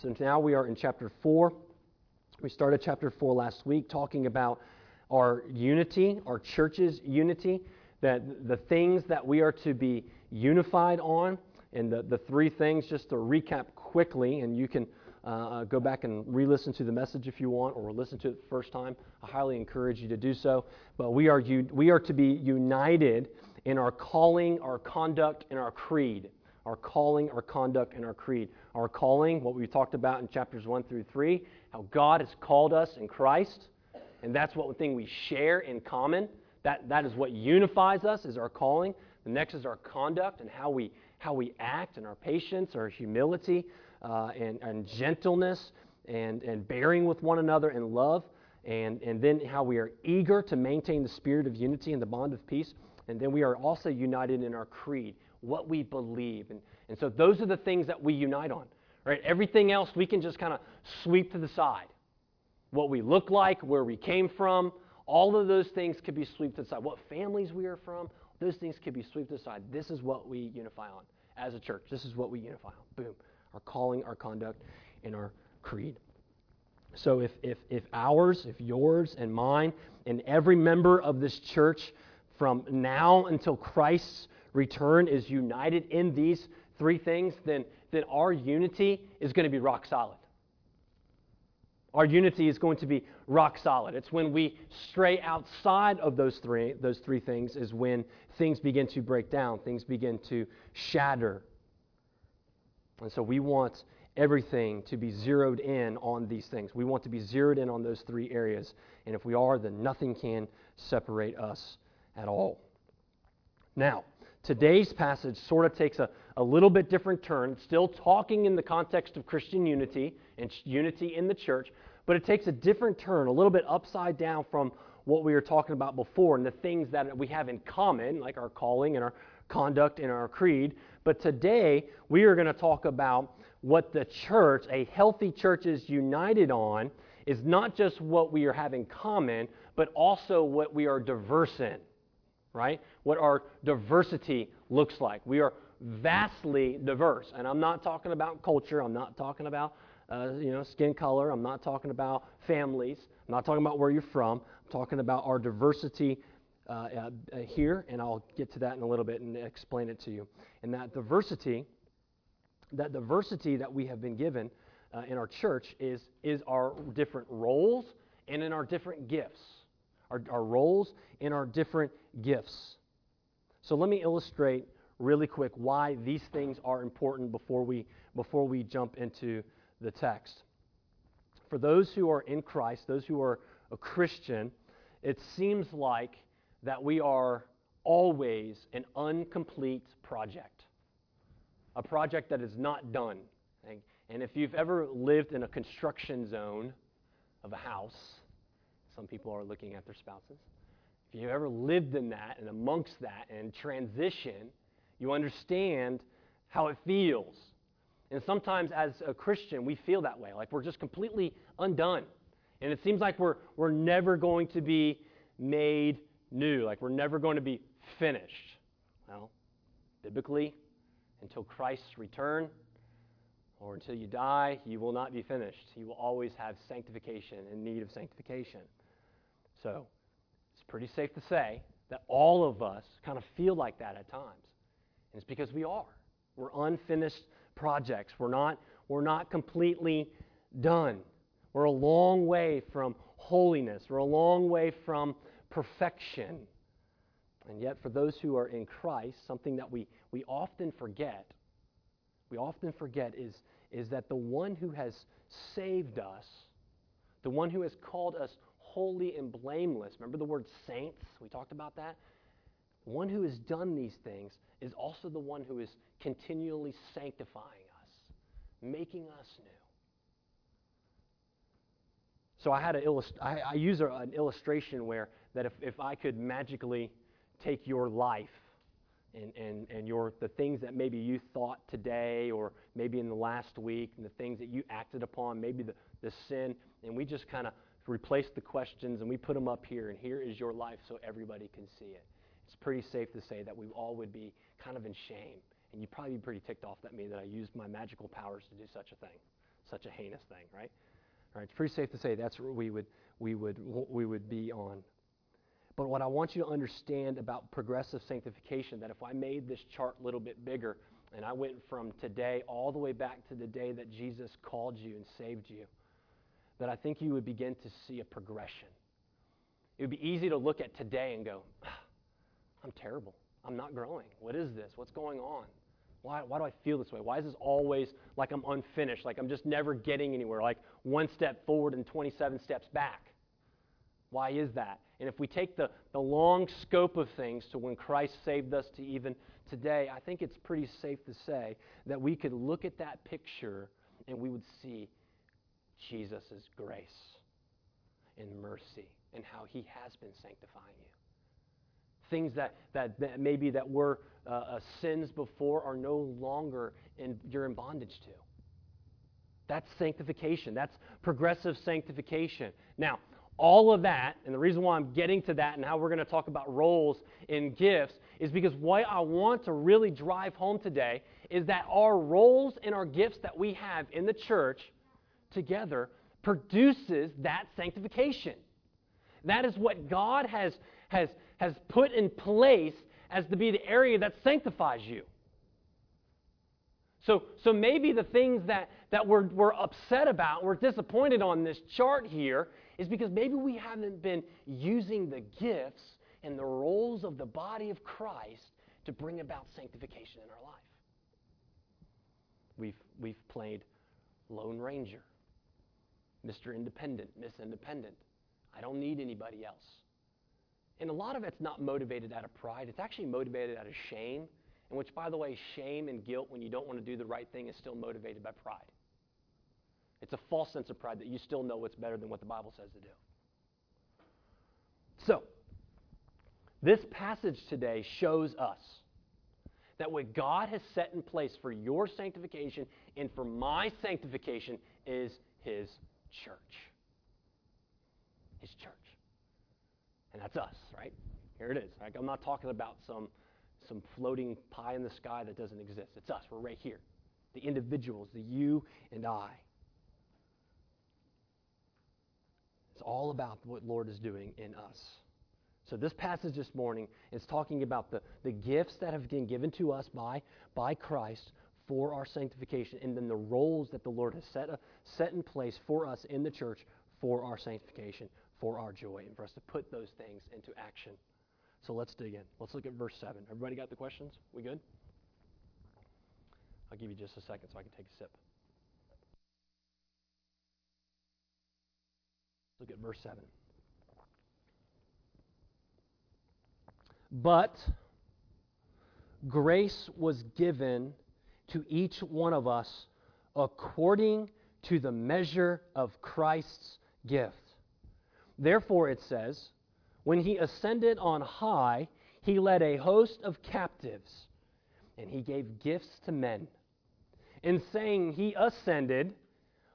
So now we are in chapter 4. We started chapter 4 last week talking about our unity, our church's unity, that the things that we are to be unified on, and the, the three things, just to recap quickly, and you can uh, go back and re listen to the message if you want, or listen to it the first time. I highly encourage you to do so. But we are, we are to be united in our calling, our conduct, and our creed our calling, our conduct, and our creed. Our calling, what we talked about in chapters 1 through 3, how God has called us in Christ, and that's what thing we share in common. That, that is what unifies us, is our calling. The next is our conduct and how we, how we act, and our patience, our humility, uh, and, and gentleness, and, and bearing with one another in love, and, and then how we are eager to maintain the spirit of unity and the bond of peace. And then we are also united in our creed what we believe. And, and so those are the things that we unite on. Right? Everything else we can just kind of sweep to the side. What we look like, where we came from, all of those things could be swept aside. What families we are from, those things could be swept aside. This is what we unify on as a church. This is what we unify on. Boom. Our calling, our conduct, and our creed. So if, if, if ours, if yours and mine, and every member of this church from now until Christ's return is united in these three things, then, then our unity is going to be rock solid. Our unity is going to be rock solid. It's when we stray outside of those three, those three things is when things begin to break down, things begin to shatter. And so we want everything to be zeroed in on these things. We want to be zeroed in on those three areas. And if we are, then nothing can separate us at all. Now, Today's passage sort of takes a, a little bit different turn, still talking in the context of Christian unity and unity in the church, but it takes a different turn, a little bit upside down from what we were talking about before and the things that we have in common, like our calling and our conduct and our creed. But today, we are going to talk about what the church, a healthy church, is united on, is not just what we are having common, but also what we are diverse in right? What our diversity looks like. We are vastly diverse. And I'm not talking about culture, I'm not talking about uh, you know, skin color, I'm not talking about families, I'm not talking about where you're from. I'm talking about our diversity uh, uh, here, and I'll get to that in a little bit and explain it to you. And that diversity, that diversity that we have been given uh, in our church is, is our different roles and in our different gifts our, our roles, and our different gifts. So let me illustrate really quick why these things are important before we, before we jump into the text. For those who are in Christ, those who are a Christian, it seems like that we are always an incomplete project, a project that is not done. And if you've ever lived in a construction zone of a house, some people are looking at their spouses. If you've ever lived in that and amongst that and transition, you understand how it feels. And sometimes as a Christian, we feel that way, like we're just completely undone. And it seems like we're, we're never going to be made new, like we're never going to be finished. Well, biblically, until Christ's return or until you die, you will not be finished. You will always have sanctification and need of sanctification. So pretty safe to say that all of us kind of feel like that at times. And it's because we are. We're unfinished projects. We're not, we're not completely done. We're a long way from holiness. We're a long way from perfection. And yet, for those who are in Christ, something that we, we often forget, we often forget is, is that the one who has saved us, the one who has called us holy and blameless. Remember the word saints? We talked about that. The one who has done these things is also the one who is continually sanctifying us, making us new. So I had an illust- I, I use a, an illustration where that if, if I could magically take your life and, and, and your, the things that maybe you thought today or maybe in the last week and the things that you acted upon, maybe the, the sin, and we just kind of replace the questions and we put them up here, and here is your life so everybody can see it. It's pretty safe to say that we all would be kind of in shame. And you'd probably be pretty ticked off at me that I used my magical powers to do such a thing. such a heinous thing, right? All right, it's pretty safe to say that's where we would, we would, we would be on. But what I want you to understand about progressive sanctification, that if I made this chart a little bit bigger and I went from today all the way back to the day that Jesus called you and saved you, that I think you would begin to see a progression. It would be easy to look at today and go, I'm terrible. I'm not growing. What is this? What's going on? Why, why do I feel this way? Why is this always like I'm unfinished, like I'm just never getting anywhere, like one step forward and 27 steps back? Why is that? And if we take the, the long scope of things to when Christ saved us to even today, I think it's pretty safe to say that we could look at that picture and we would see Jesus' grace and mercy and how he has been sanctifying you. Things that, that, that maybe that were uh, uh, sins before are no longer in, you're in bondage to. That's sanctification. That's progressive sanctification. Now, all of that, and the reason why I'm getting to that and how we're going to talk about roles and gifts is because what I want to really drive home today is that our roles and our gifts that we have in the church together produces that sanctification. That is what God has, has, has put in place as to be the area that sanctifies you. So, so maybe the things that, that we're, we're upset about, we're disappointed on this chart here, is because maybe we haven't been using the gifts and the roles of the body of Christ to bring about sanctification in our life. We've, we've played Lone Ranger, Mr. Independent, Miss Independent. I don't need anybody else. And a lot of it's not motivated out of pride, it's actually motivated out of shame. And which, by the way, shame and guilt when you don't want to do the right thing is still motivated by pride. It's a false sense of pride that you still know what's better than what the Bible says to do. So, this passage today shows us that what God has set in place for your sanctification and for my sanctification is His church. And that's us, right? Here it is. Right? I'm not talking about some, some floating pie in the sky that doesn't exist. It's us. We're right here. The individuals, the you and I. It's all about what Lord is doing in us. So this passage this morning is talking about the, the gifts that have been given to us by, by Christ for our sanctification, and then the roles that the Lord has set, uh, set in place for us in the church for our sanctification, for our joy, and for us to put those things into action. So let's dig in. Let's look at verse 7. Everybody got the questions? We good? I'll give you just a second so I can take a sip. Look at verse 7. But grace was given to each one of us according to the measure of Christ's gift. Therefore, it says, when he ascended on high, he led a host of captives, and he gave gifts to men. In saying he ascended,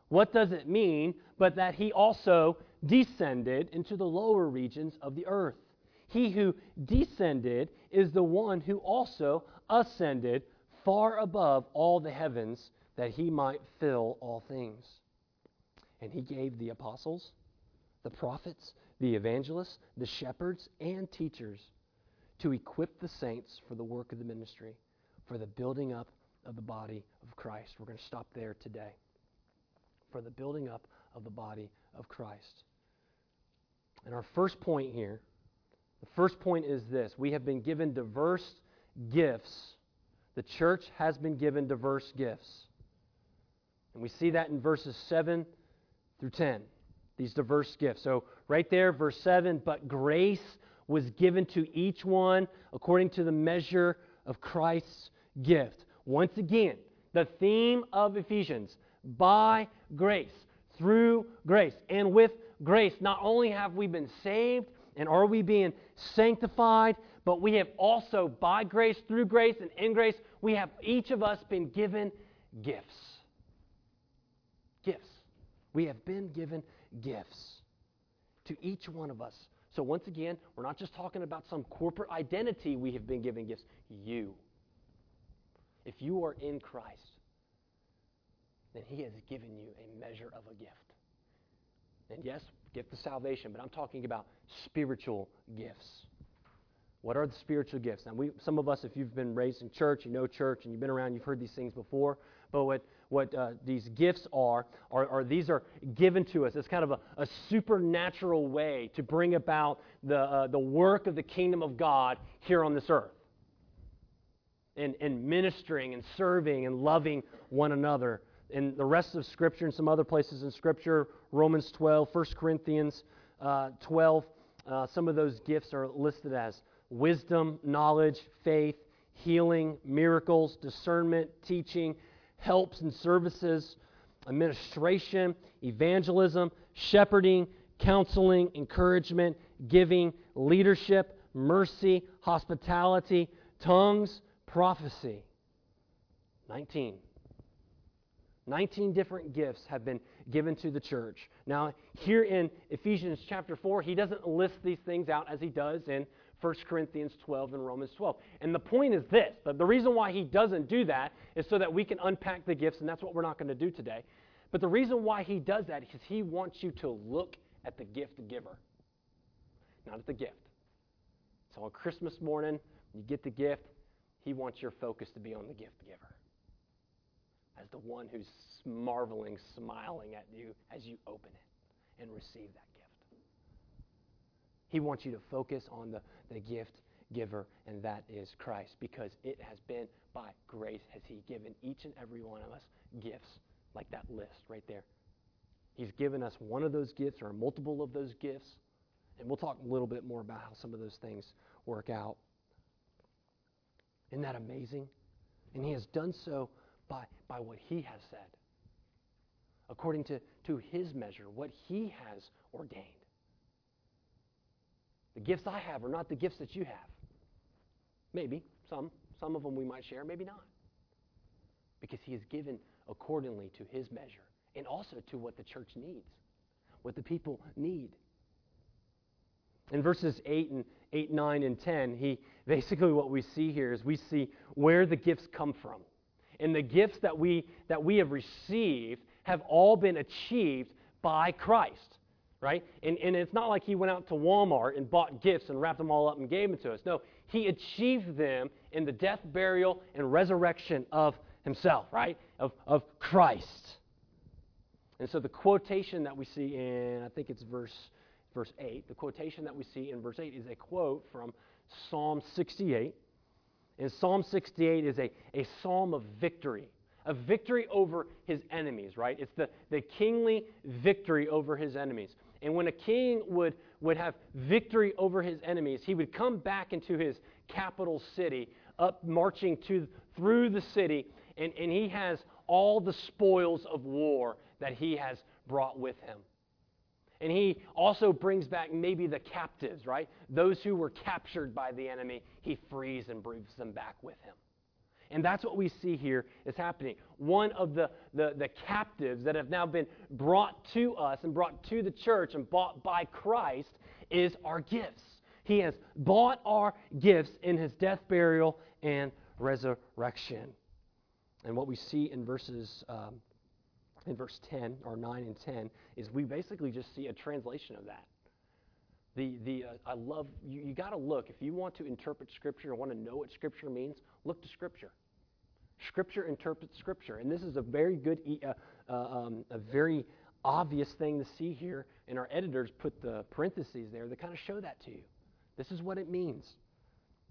what does it mean but that he also descended into the lower regions of the earth? He who descended is the one who also ascended far above all the heavens that he might fill all things. And he gave the apostles, the prophets, the evangelists, the shepherds, and teachers to equip the saints for the work of the ministry, for the building up of the body of Christ. We're going to stop there today. For the building up of the body of Christ. And our first point here, the first point is this we have been given diverse gifts. The church has been given diverse gifts. And we see that in verses 7 through 10 these diverse gifts. So, right there, verse 7 but grace was given to each one according to the measure of Christ's gift. Once again, the theme of Ephesians by grace, through grace, and with grace. Not only have we been saved and are we being sanctified, but we have also, by grace, through grace, and in grace, we have each of us been given gifts. Gifts. We have been given gifts to each one of us. So, once again, we're not just talking about some corporate identity we have been given gifts. You. If you are in Christ, then He has given you a measure of a gift. And yes, gift of salvation, but I'm talking about spiritual gifts. What are the spiritual gifts? Now, we, some of us, if you've been raised in church, you know church, and you've been around, you've heard these things before. But what, what uh, these gifts are, are, are, these are given to us. It's kind of a, a supernatural way to bring about the, uh, the work of the kingdom of God here on this earth. And, in ministering and serving and loving one another. And the rest of Scripture and some other places in Scripture, Romans 12, 1 Corinthians uh, 12, uh, some of those gifts are listed as wisdom, knowledge, faith, healing, miracles, discernment, teaching, helps and services, administration, evangelism, shepherding, counseling, encouragement, giving, leadership, mercy, hospitality, tongues, prophecy. 19. 19 different gifts have been given to the church. Now, here in Ephesians chapter 4, he doesn't list these things out as he does in 1 Corinthians 12 and Romans 12. And the point is this that the reason why he doesn't do that is so that we can unpack the gifts, and that's what we're not going to do today. But the reason why he does that is he wants you to look at the gift giver, not at the gift. So on Christmas morning, you get the gift, he wants your focus to be on the gift giver as the one who's marveling, smiling at you as you open it and receive that he wants you to focus on the, the gift giver, and that is Christ, because it has been by grace has He given each and every one of us gifts, like that list right there. He's given us one of those gifts or multiple of those gifts, and we'll talk a little bit more about how some of those things work out. Isn't that amazing? And He has done so by, by what He has said, according to, to His measure, what He has ordained. The gifts I have are not the gifts that you have. Maybe, some. Some of them we might share, maybe not. Because he has given accordingly to his measure and also to what the church needs, what the people need. In verses 8 and 8, 9, and 10, he basically what we see here is we see where the gifts come from. And the gifts that we that we have received have all been achieved by Christ right? And, and it's not like he went out to Walmart and bought gifts and wrapped them all up and gave them to us. No, he achieved them in the death, burial, and resurrection of himself, right? Of, of Christ. And so the quotation that we see in, I think it's verse, verse 8, the quotation that we see in verse 8 is a quote from Psalm 68. And Psalm 68 is a, a psalm of victory a victory over his enemies, right? It's the, the kingly victory over his enemies. And when a king would, would have victory over his enemies, he would come back into his capital city, up marching to, through the city, and, and he has all the spoils of war that he has brought with him. And he also brings back maybe the captives, right? Those who were captured by the enemy, he frees and brings them back with him. And that's what we see here is happening. One of the, the, the, captives that have now been brought to us and brought to the church and bought by Christ is our gifts. He has bought our gifts in his death, burial, and resurrection. And what we see in verses um, in verse 10 or 9 and 10 is we basically just see a translation of that. The, the, uh, I love, you, you got to look. If you want to interpret Scripture or want to know what Scripture means, look to Scripture. Scripture interprets Scripture. And this is a very good, uh, uh, um, a very obvious thing to see here. And our editors put the parentheses there that kind of show that to you. This is what it means.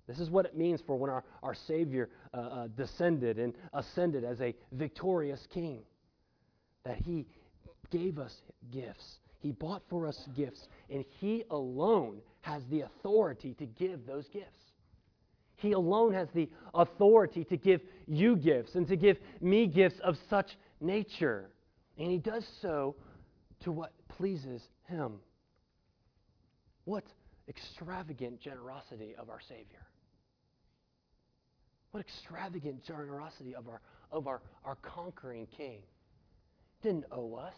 This is what it means for when our, our Savior uh, uh descended and ascended as a victorious king. That he gave us gifts he bought for us gifts, and He alone has the authority to give those gifts. He alone has the authority to give you gifts and to give me gifts of such nature. And He does so to what pleases Him. What extravagant generosity of our Savior. What extravagant generosity of our, of our, our conquering King. Didn't owe us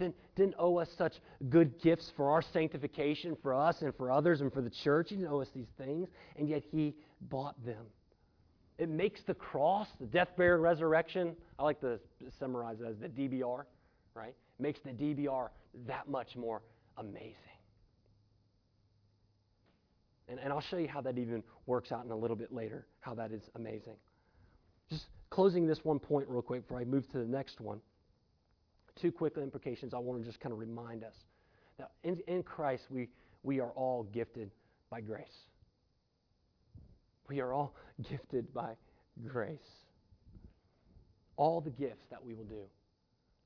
didn't, didn't owe us such good gifts for our sanctification, for us and for others and for the church. He didn't owe us these things, and yet He bought them. it makes the cross, the death, burial, resurrection, I like to summarize it as the DBR, right? Makes the DBR that much more amazing. And, and I'll show you how that even works out in a little bit later, how that is amazing. Just closing this one point real quick before I move to the next one. Two quick implications I want to just kind of remind us Now, in, in Christ we, we are all gifted by grace. We are all gifted by grace. All the gifts that we will do,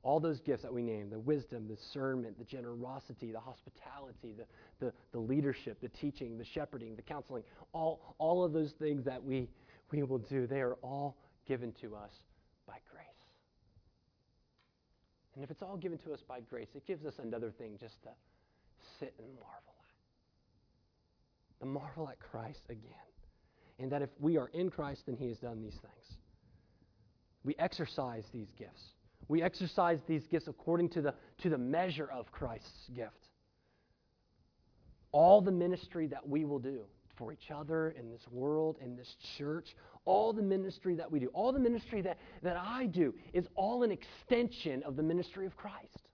all those gifts that we name the wisdom, the discernment, the generosity, the hospitality, the, the, the leadership, the teaching, the shepherding, the counseling all, all of those things that we, we will do, they are all given to us by grace. And if it's all given to us by grace, it gives us another thing just to sit and marvel at. The marvel at Christ again. And that if we are in Christ, then He has done these things. We exercise these gifts. We exercise these gifts according to the, to the measure of Christ's gift. All the ministry that we will do for each other in this world, in this church, all the ministry that we do, all the ministry that, that I do is all an extension of the ministry of Christ.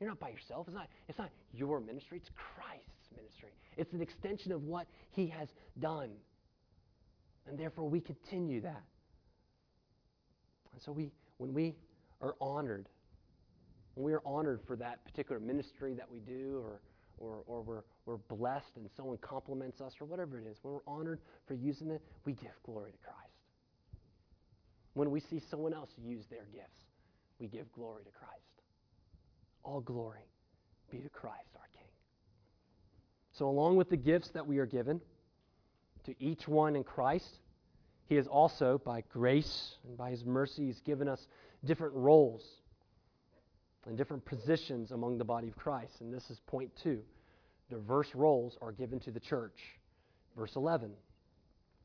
You're not by yourself. It's not, it's not your ministry, it's Christ's ministry. It's an extension of what he has done. And therefore, we continue that. And so, we, when we are honored, when we are honored for that particular ministry that we do, or, or, or we're, we're blessed and someone compliments us, or whatever it is, when we're honored for using it, we give glory to Christ. When we see someone else use their gifts, we give glory to Christ. All glory be to Christ, our King. So, along with the gifts that we are given, to each one in Christ. He has also, by grace and by his mercy, he's given us different roles and different positions among the body of Christ. And this is point two. Diverse roles are given to the church. Verse 11.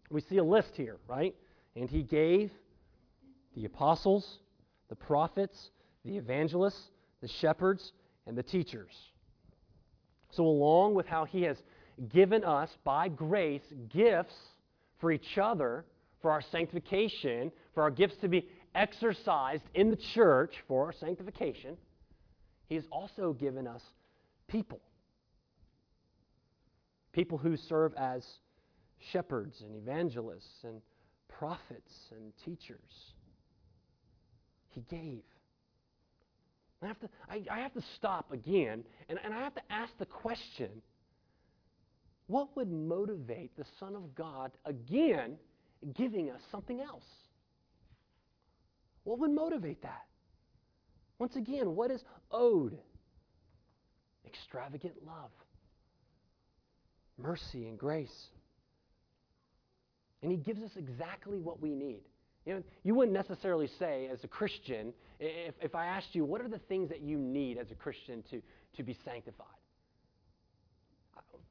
We see a list here, right? And he gave the apostles, the prophets, the evangelists, the shepherds, and the teachers. So, along with how he has given us by grace gifts for each other, for our sanctification, for our gifts to be exercised in the church for our sanctification. He has also given us people. People who serve as shepherds and evangelists and prophets and teachers. He gave. I have to, I, I have to stop again and, and I have to ask the question what would motivate the Son of God again giving us something else? What would motivate that? Once again, what is owed? Extravagant love, mercy, and grace. And He gives us exactly what we need. You know, you wouldn't necessarily say, as a Christian, if, if I asked you, what are the things that you need as a Christian to, to be sanctified?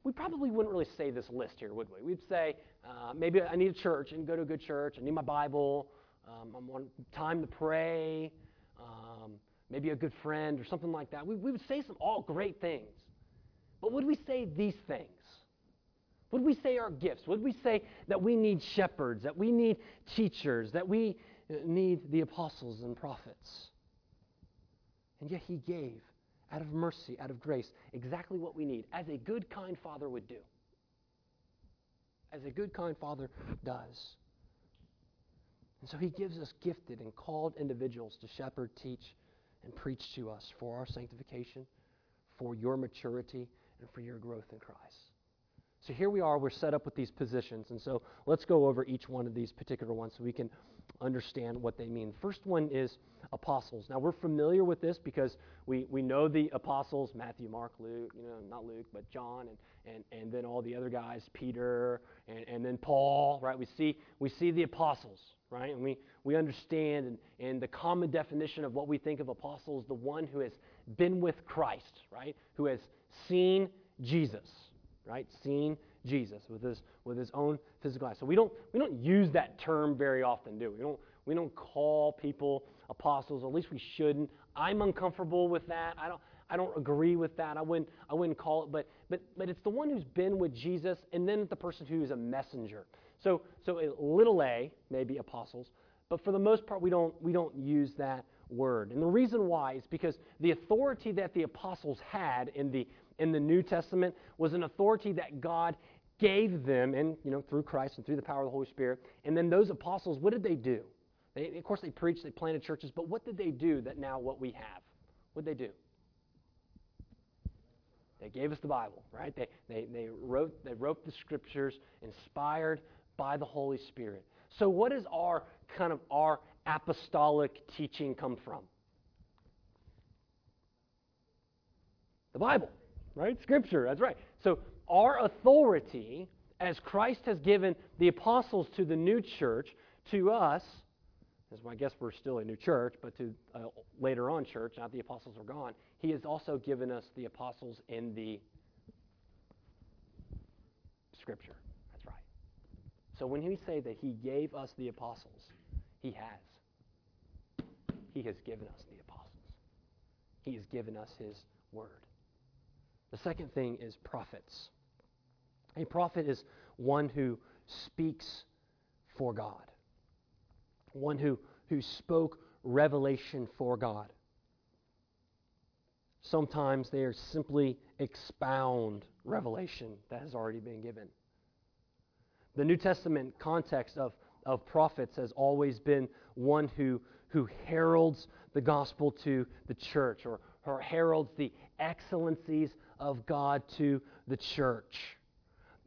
we probably wouldn't really say this list here, would we? We'd say, uh, maybe I need a church and go to a good church. I need my Bible. Um, I want time to pray. Um, maybe a good friend or something like that. We, we would say some all great things. But would we say these things? Would we say our gifts? Would we say that we need shepherds, that we need teachers, that we uh, need the apostles and prophets? And yet he gave out of mercy, out of grace, exactly what we need, as a good, kind father would do. As a good, kind father does. And so he gives us gifted and called individuals to shepherd, teach, and preach to us for our sanctification, for your maturity, and for your growth in Christ. So here we are, we're set up with these positions. And so let's go over each one of these particular ones so we can understand what they mean. First one is apostles. Now we're familiar with this because we, we know the apostles, Matthew, Mark, Luke, you know, not Luke, but John, and, and, and then all the other guys, Peter, and, and then Paul, right? We see, we see the apostles, right? And we, we understand, and, and the common definition of what we think of apostles, the one who has been with Christ, right? Who has seen Jesus right? Seen Jesus with his, with his own physical eyes. So we don't, we don't use that term very often, do we? We don't, we don't call people apostles, at least we shouldn't. I'm uncomfortable with that. I don't, I don't agree with that. I wouldn't, I wouldn't call it, but, but, but it's the one who's been with Jesus and then the person who is a messenger. So, so a little a, maybe apostles, but for the most part, we don't, we don't use that word. And the reason why is because the authority that the apostles had in the, in the New Testament was an authority that God gave them, and you know, through Christ and through the power of the Holy Spirit. And then those apostles, what did they do? They, of course, they preached, they planted churches, but what did they do that now what we have? What did they do? They gave us the Bible, right? They, they, they, wrote, they wrote the scriptures inspired by the Holy Spirit. So, what does our kind of our apostolic teaching come from? The Bible, right? Scripture, that's right. So, our authority, as Christ has given the apostles to the new church, to us, as I guess we're still a new church, but to uh, later on church, not the apostles are gone, he has also given us the apostles in the Scripture. So when we say that he gave us the apostles, he has. He has given us the apostles. He has given us his word. The second thing is prophets. A prophet is one who speaks for God, one who, who spoke revelation for God. Sometimes they are simply expound revelation that has already been given. The New Testament context of, of prophets has always been one who, who heralds the gospel to the church or, or heralds the excellencies of God to the church.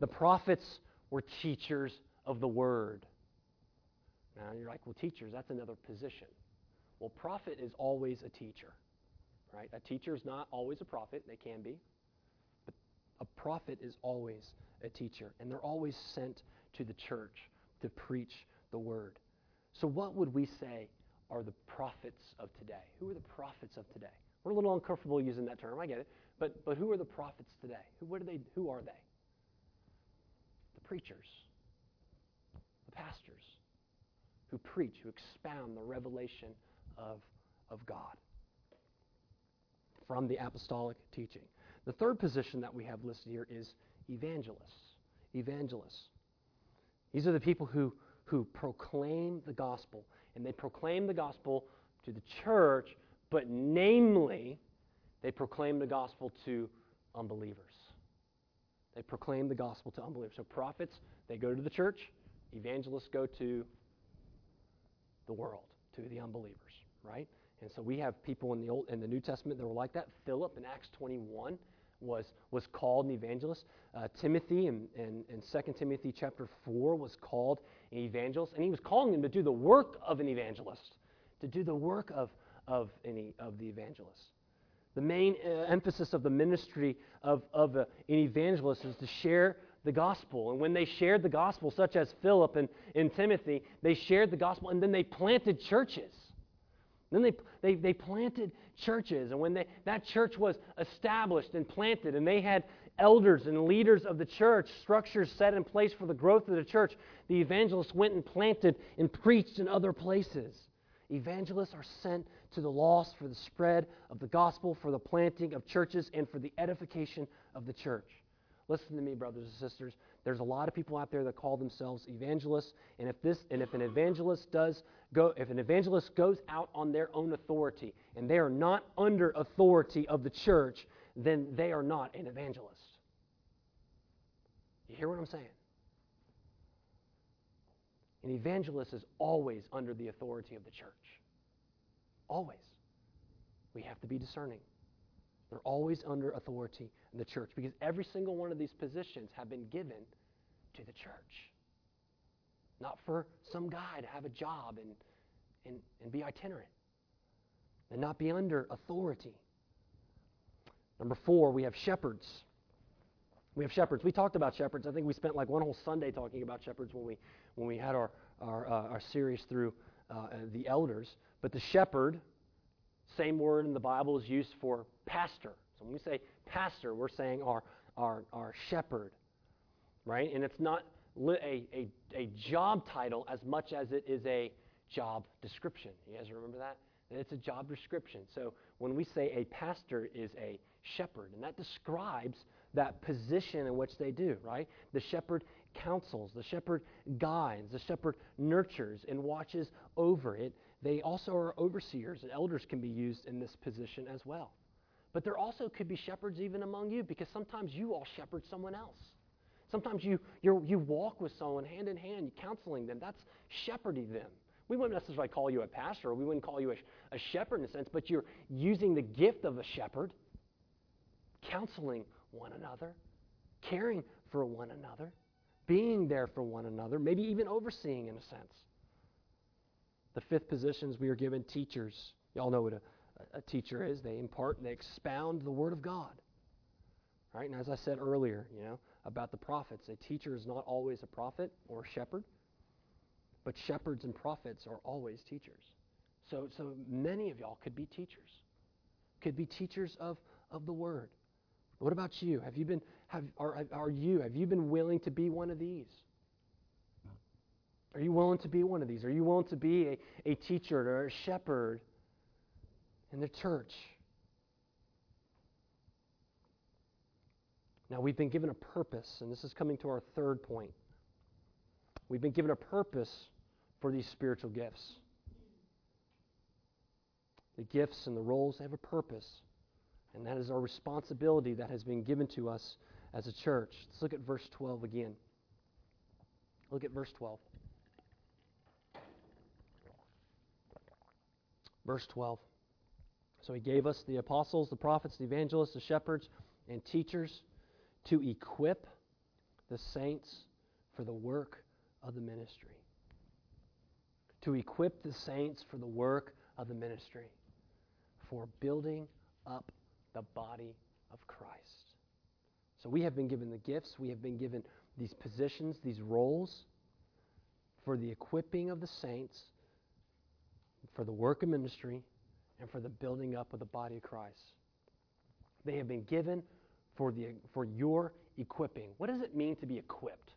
The prophets were teachers of the word. Now you're like, well, teachers, that's another position. Well, prophet is always a teacher, right? A teacher is not always a prophet. They can be. A prophet is always a teacher, and they're always sent to the church to preach the word. So, what would we say are the prophets of today? Who are the prophets of today? We're a little uncomfortable using that term. I get it. But, but who are the prophets today? Who, what are they, who are they? The preachers, the pastors who preach, who expound the revelation of, of God from the apostolic teaching. The third position that we have listed here is evangelists. Evangelists. These are the people who, who proclaim the gospel, and they proclaim the gospel to the church, but namely, they proclaim the gospel to unbelievers. They proclaim the gospel to unbelievers. So prophets, they go to the church. Evangelists go to the world, to the unbelievers, right? And so we have people in the Old in the New Testament that were like that. Philip in Acts 21 was was called an evangelist. Uh, Timothy in, in, in 2 Timothy chapter 4 was called an evangelist, and he was calling him to do the work of an evangelist, to do the work of of any of the evangelist. The main uh, emphasis of the ministry of, of uh, an evangelist is to share the gospel. And when they shared the gospel, such as Philip and, and Timothy, they shared the gospel and then they planted churches. Then they, they, they planted churches. And when they, that church was established and planted, and they had elders and leaders of the church, structures set in place for the growth of the church, the evangelists went and planted and preached in other places. Evangelists are sent to the lost for the spread of the gospel, for the planting of churches, and for the edification of the church. Listen to me, brothers and sisters. There's a lot of people out there that call themselves evangelists, and if this and if an evangelist does go if an evangelist goes out on their own authority and they are not under authority of the church, then they are not an evangelist. You hear what I'm saying? An evangelist is always under the authority of the church. Always. We have to be discerning. They're always under authority in the church because every single one of these positions have been given to the church. Not for some guy to have a job and, and, and be itinerant and not be under authority. Number four, we have shepherds. We have shepherds. We talked about shepherds. I think we spent like one whole Sunday talking about shepherds when we, when we had our, our, uh, our series through uh, the elders. But the shepherd, same word in the Bible is used for pastor. So when we say pastor, we're saying our, our, our shepherd, right? And it's not a, a, a job title as much as it is a job description. You guys remember that? It's a job description. So when we say a pastor is a shepherd, and that describes that position in which they do, right? The shepherd counsels, the shepherd guides, the shepherd nurtures and watches over it. They also are overseers, and elders can be used in this position as well. But there also could be shepherds even among you because sometimes you all shepherd someone else. Sometimes you, you you walk with someone hand in hand, counseling them. That's shepherding them. We wouldn't necessarily call you a pastor, or we wouldn't call you a, a shepherd in a sense, but you're using the gift of a shepherd, counseling one another, caring for one another, being there for one another, maybe even overseeing in a sense. The fifth positions we are given teachers. Y'all know what a, a teacher is. They impart and they expound the Word of God. Right? And as I said earlier, you know, about the prophets, a teacher is not always a prophet or a shepherd. But shepherds and prophets are always teachers. So, so many of y'all could be teachers, could be teachers of, of the word. What about you? Have you been, have, are, are you, have you been willing to be one of these? Are you willing to be one of these? Are you willing to be a, a teacher or a shepherd in the church? Now, we've been given a purpose, and this is coming to our third point. We've been given a purpose for these spiritual gifts. The gifts and the roles have a purpose, and that is our responsibility that has been given to us as a church. Let's look at verse 12 again. Look at verse 12. Verse 12. So he gave us the apostles, the prophets, the evangelists, the shepherds, and teachers to equip the saints for the work of the ministry to equip the saints for the work of the ministry, for building up the body of Christ. So we have been given the gifts, we have been given these positions, these roles for the equipping of the saints, for the work of ministry, and for the building up of the body of Christ. They have been given for, the, for your equipping. What does it mean to be equipped?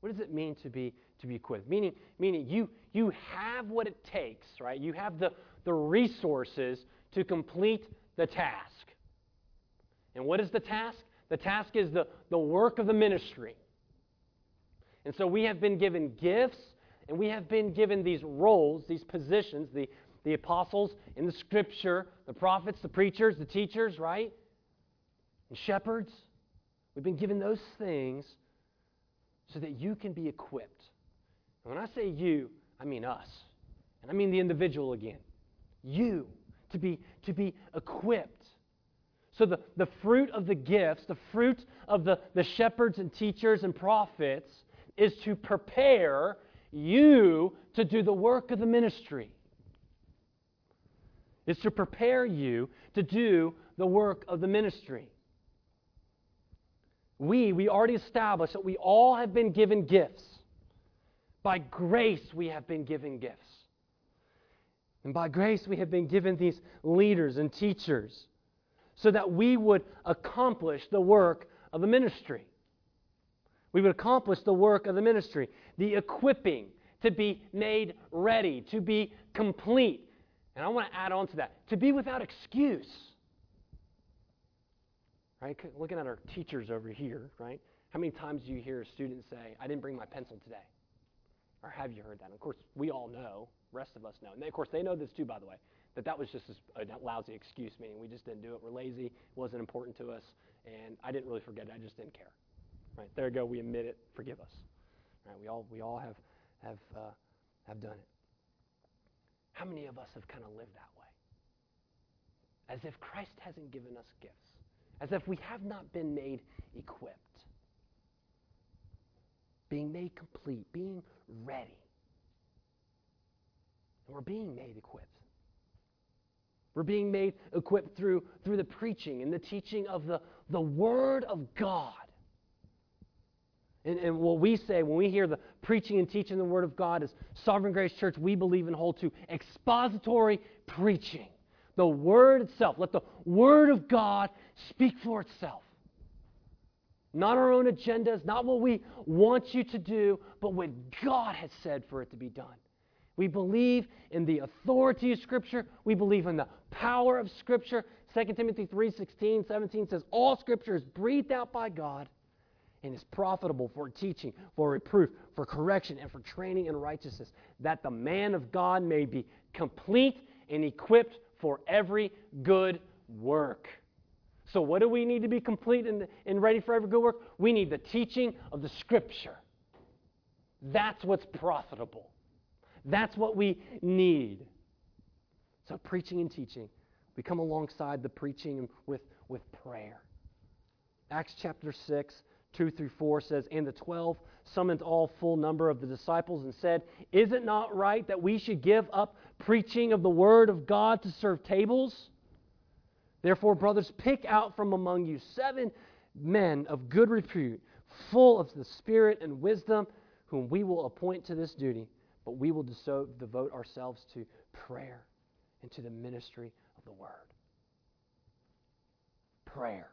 What does it mean to be to be equipped? Meaning, meaning you you have what it takes, right? You have the, the resources to complete the task. And what is the task? The task is the, the work of the ministry. And so we have been given gifts and we have been given these roles, these positions, the, the apostles in the scripture, the prophets, the preachers, the teachers, right? And shepherds. We've been given those things so that you can be equipped. And when I say you, I mean us. And I mean the individual again. You to be to be equipped. So the, the fruit of the gifts, the fruit of the, the shepherds and teachers and prophets is to prepare you to do the work of the ministry. Is to prepare you to do the work of the ministry. We, we already established that we all have been given gifts. By grace, we have been given gifts. And by grace, we have been given these leaders and teachers so that we would accomplish the work of the ministry. We would accomplish the work of the ministry, the equipping to be made ready, to be complete. And I want to add on to that to be without excuse. Right? Looking at our teachers over here, right? How many times do you hear a student say, I didn't bring my pencil today? Or have you heard that? And of course, we all know, rest of us know. And they, of course, they know this too, by the way, that that was just a lousy excuse, meaning we just didn't do it. We're lazy, it wasn't important to us, and I didn't really forget it. I just didn't care. Right? There you go. We admit it. Forgive us. Right? We all, we all have, have, uh, have done it. How many of us have kind of lived that way? As if Christ hasn't given us gifts as if we have not been made equipped, being made complete, being ready. And we're being made equipped. We're being made equipped through, through the preaching and the teaching of the, the Word of God. And, and what we say when we hear the preaching and teaching the Word of God is Sovereign Grace Church, we believe and hold to expository preaching. The Word itself. Let the Word of God speak for itself. Not our own agendas, not what we want you to do, but what God has said for it to be done. We believe in the authority of Scripture. We believe in the power of Scripture. 2 Timothy 3 16, 17 says, All Scripture is breathed out by God and is profitable for teaching, for reproof, for correction, and for training in righteousness, that the man of God may be complete and equipped for every good work. So, what do we need to be complete and, and ready for every good work? We need the teaching of the Scripture. That's what's profitable. That's what we need. So, preaching and teaching. We come alongside the preaching with, with prayer. Acts chapter 6, 2 through 4 says, And the twelve summoned all full number of the disciples and said, Is it not right that we should give up preaching of the word of God to serve tables? Therefore, brothers, pick out from among you seven men of good repute, full of the Spirit and wisdom, whom we will appoint to this duty, but we will devote ourselves to prayer and to the ministry of the word. Prayer.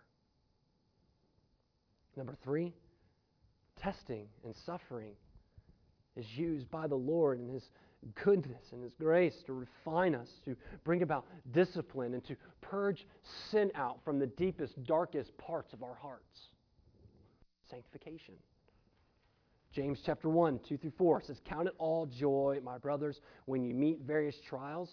Number three, testing and suffering is used by the Lord in His goodness and His grace to refine us, to bring about discipline, and to purge sin out from the deepest, darkest parts of our hearts. Sanctification. James chapter 1, 2 through 4 says, Count it all joy, my brothers, when you meet various trials.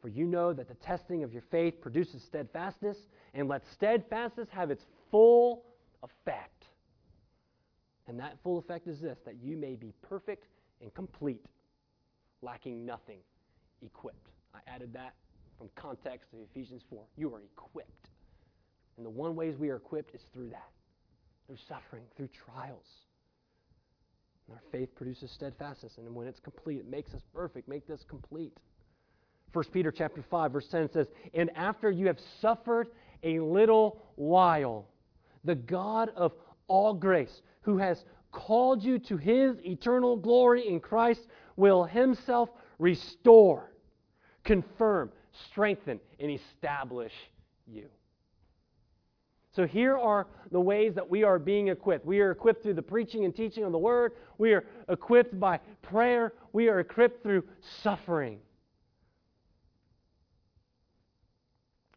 For you know that the testing of your faith produces steadfastness, and let steadfastness have its full effect. And that full effect is this that you may be perfect and complete, lacking nothing, equipped. I added that from context of Ephesians 4. You are equipped. And the one ways we are equipped is through that through suffering, through trials. And our faith produces steadfastness, and when it's complete, it makes us perfect, makes us complete. 1 Peter chapter 5, verse 10 says, And after you have suffered a little while, the God of all grace, who has called you to his eternal glory in Christ, will himself restore, confirm, strengthen, and establish you. So here are the ways that we are being equipped. We are equipped through the preaching and teaching of the word. We are equipped by prayer. We are equipped through suffering.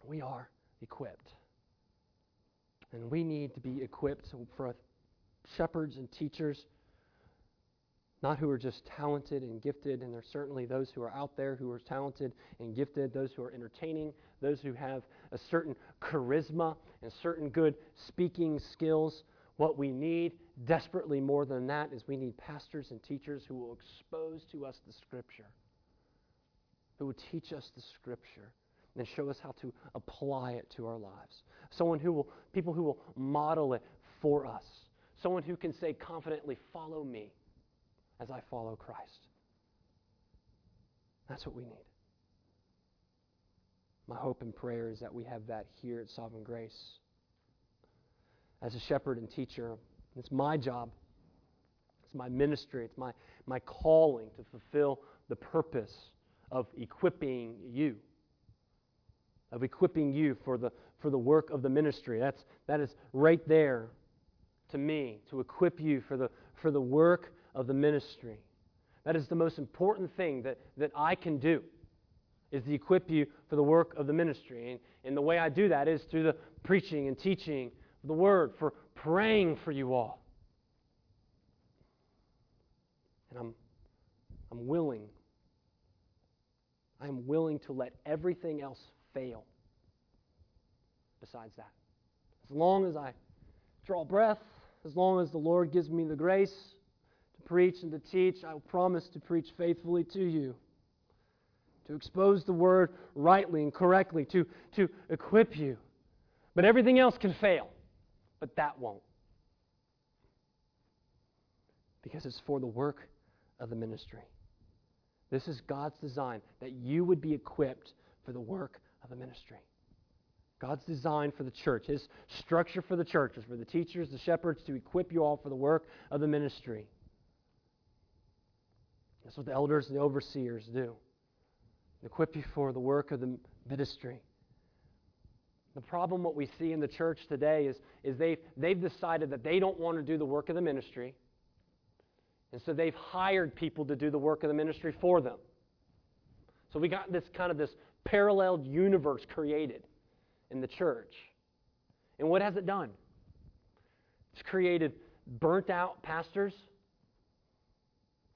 We are equipped. And we need to be equipped for shepherds and teachers, not who are just talented and gifted, and there's certainly those who are out there who are talented and gifted, those who are entertaining, those who have a certain charisma and certain good speaking skills. What we need desperately more than that is we need pastors and teachers who will expose to us the Scripture, who will teach us the Scripture and show us how to apply it to our lives. Someone who will, people who will model it for us. Someone who can say confidently, Follow me as I follow Christ. That's what we need. My hope and prayer is that we have that here at Sovereign Grace. As a shepherd and teacher, it's my job, it's my ministry, it's my, my calling to fulfill the purpose of equipping you of equipping you for the, for the work of the ministry. That's, that is right there to me, to equip you for the, for the work of the ministry. That is the most important thing that, that I can do, is to equip you for the work of the ministry. And, and the way I do that is through the preaching and teaching of the word, for praying for you all. And I'm, I'm willing. I'm willing to let everything else fail besides that. As long as I draw breath, as long as the Lord gives me the grace to preach and to teach, I will promise to preach faithfully to you, to expose the word rightly and correctly, to, to equip you. But everything else can fail, but that won't. Because it's for the work of the ministry. This is God's design that you would be equipped for the work of the ministry. God's design for the church, His structure for the church is for the teachers, the shepherds to equip you all for the work of the ministry. That's what the elders and the overseers do. Equip you for the work of the ministry. The problem, what we see in the church today, is, is they've, they've decided that they don't want to do the work of the ministry. And so they've hired people to do the work of the ministry for them. So we got this kind of this parallel universe created in the church. And what has it done? It's created burnt out pastors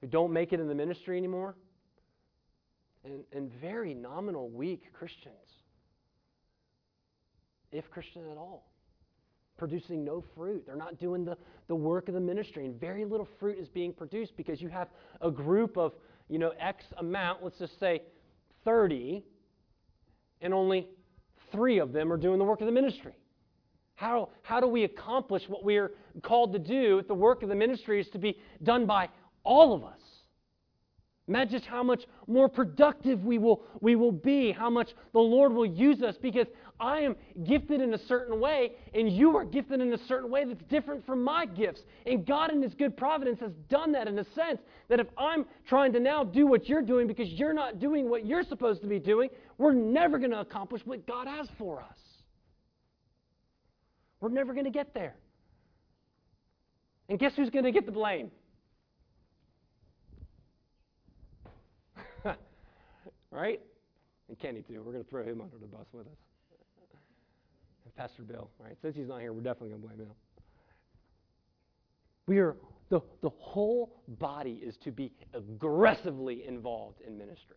who don't make it in the ministry anymore and, and very nominal, weak Christians, if Christian at all, producing no fruit. They're not doing the, the work of the ministry, and very little fruit is being produced because you have a group of, you know, X amount, let's just say 30, and only three of them are doing the work of the ministry. How, how do we accomplish what we are called to do if the work of the ministry is to be done by all of us? Imagine how much more productive we will, we will be, how much the Lord will use us because I am gifted in a certain way and you are gifted in a certain way that's different from my gifts. And God, in His good providence, has done that in a sense that if I'm trying to now do what you're doing because you're not doing what you're supposed to be doing, we're never going to accomplish what God has for us. We're never going to get there. And guess who's going to get the blame? Right? And Kenny, too. We're going to throw him under the bus with us. And Pastor Bill, right? Since he's not here, we're definitely going to blame him. We are, the, the whole body is to be aggressively involved in ministry.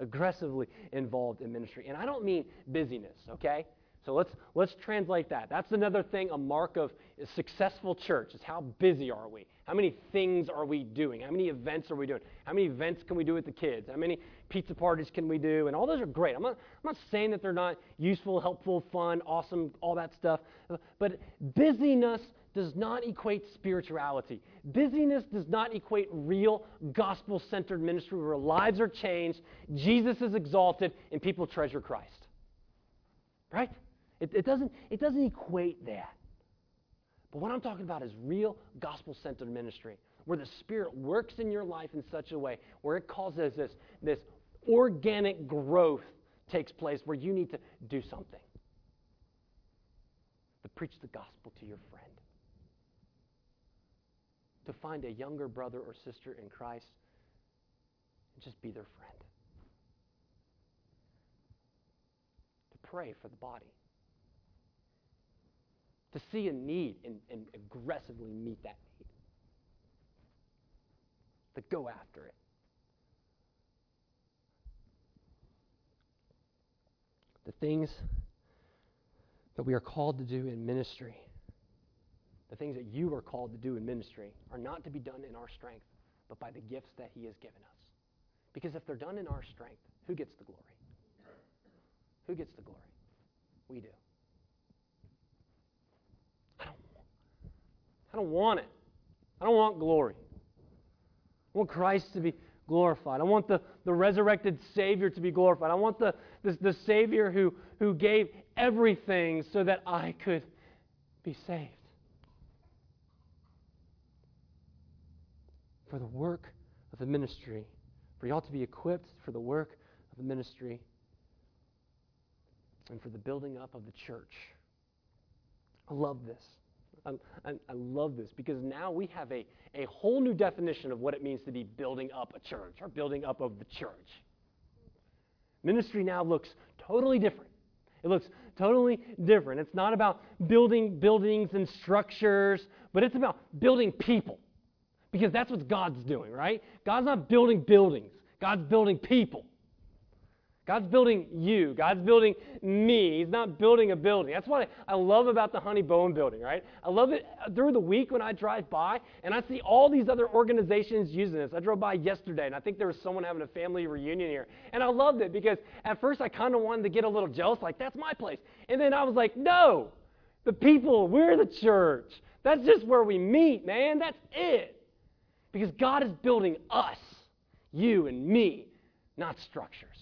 Aggressively involved in ministry. And I don't mean busyness, okay? So let's, let's translate that. That's another thing, a mark of a successful church is how busy are we? How many things are we doing? How many events are we doing? How many events can we do with the kids? How many pizza parties can we do? And all those are great. I'm not, I'm not saying that they're not useful, helpful, fun, awesome, all that stuff. But busyness does not equate spirituality. Busyness does not equate real gospel centered ministry where lives are changed, Jesus is exalted, and people treasure Christ. Right? It, it, doesn't, it doesn't equate that. But what I'm talking about is real gospel centered ministry, where the Spirit works in your life in such a way where it causes this, this organic growth takes place where you need to do something. To preach the gospel to your friend. To find a younger brother or sister in Christ and just be their friend. To pray for the body to see a need and, and aggressively meet that need, to go after it. The things that we are called to do in ministry, the things that you are called to do in ministry, are not to be done in our strength, but by the gifts that He has given us. Because if they're done in our strength, who gets the glory? Who gets the glory? We do. I don't want it. I don't want glory. I want Christ to be glorified. I want the, the resurrected Savior to be glorified. I want the, the, the Savior who, who gave everything so that I could be saved. For the work of the ministry, for y'all to be equipped for the work of the ministry, and for the building up of the church. I love this. I, I, love this because now we have a, a whole new definition of what it means to be building up a church or building up of the church. Ministry now looks totally different. It looks totally different. It's not about building buildings and structures, but it's about building people. Because that's what God's doing, right? God's not building buildings, God's building people. God's building you. God's building me. He's not building a building. That's what I love about the Honey Bone building, right? I love it through the week when I drive by and I see all these other organizations using this. I drove by yesterday and I think there was someone having a family reunion here. And I loved it because at first I kind of wanted to get a little jealous, like, that's my place. And then I was like, no, the people, we're the church. That's just where we meet, man. That's it. Because God is building us, you and me, not structures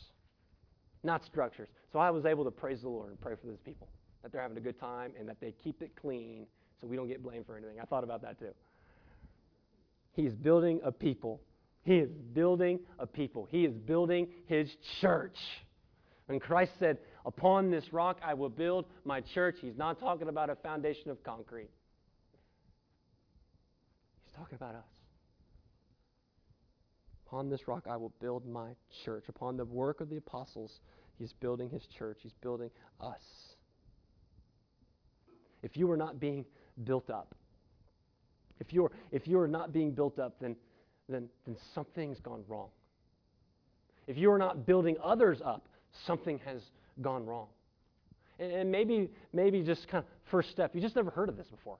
not structures. So I was able to praise the Lord and pray for those people that they're having a good time and that they keep it clean so we don't get blamed for anything. I thought about that too. He's building a people. He is building a people. He is building his church. When Christ said, Upon this rock I will build my church, he's not talking about a foundation of concrete. He's talking about us. Upon this rock I will build my church. Upon the work of the apostles, he's building his church. He's building us. If you are not being built up, if you're, if you're not being built up, then, then, then something's gone wrong. If you are not building others up, something has gone wrong. And, and maybe, maybe just kind of first step, you just never heard of this before.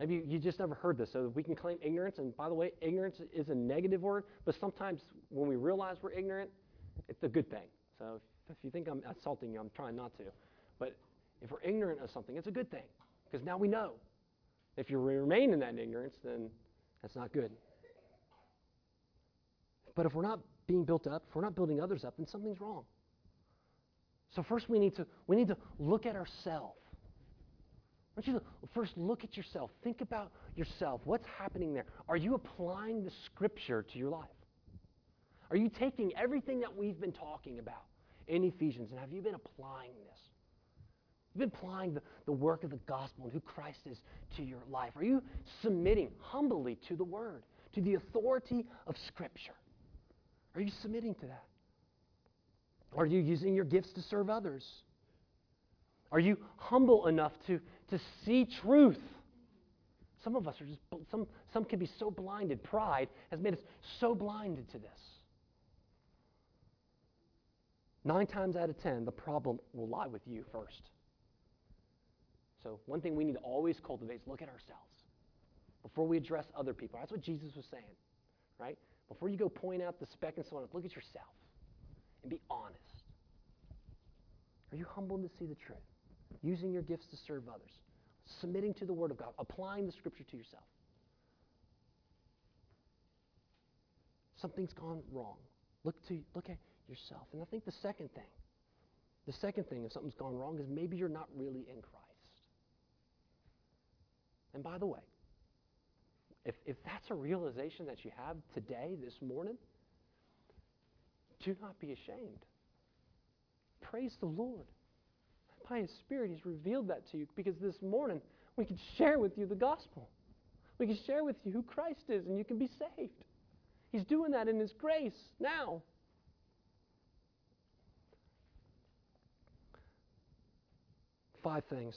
Maybe you just never heard this. So we can claim ignorance. And by the way, ignorance is a negative word, but sometimes when we realize we're ignorant, it's a good thing. So if you think I'm assaulting you, I'm trying not to. But if we're ignorant of something, it's a good thing because now we know. If you remain in that ignorance, then that's not good. But if we're not being built up, if we're not building others up, then something's wrong. So first we need to we need to look at ourselves. I want you to first look at yourself. Think about yourself. What's happening there? Are you applying the scripture to your life? Are you taking everything that we've been talking about in Ephesians and have you been applying this? You've been applying the, the work of the gospel and who Christ is to your life. Are you submitting humbly to the word, to the authority of Scripture? Are you submitting to that? Are you using your gifts to serve others? Are you humble enough to, to see truth? Some of us are just, some, some can be so blinded. Pride has made us so blinded to this. Nine times out of ten, the problem will lie with you first. So, one thing we need to always cultivate is look at ourselves before we address other people. That's what Jesus was saying, right? Before you go point out the speck and so on, look at yourself and be honest. Are you humbled to see the truth? Using your gifts to serve others, submitting to the Word of God, applying the Scripture to yourself. Something's gone wrong. Look to look at yourself. And I think the second thing, the second thing, if something's gone wrong, is maybe you're not really in Christ. And by the way, if, if that's a realization that you have today, this morning, do not be ashamed. Praise the Lord. His Spirit, He's revealed that to you because this morning we can share with you the gospel. We can share with you who Christ is and you can be saved. He's doing that in His grace now. Five things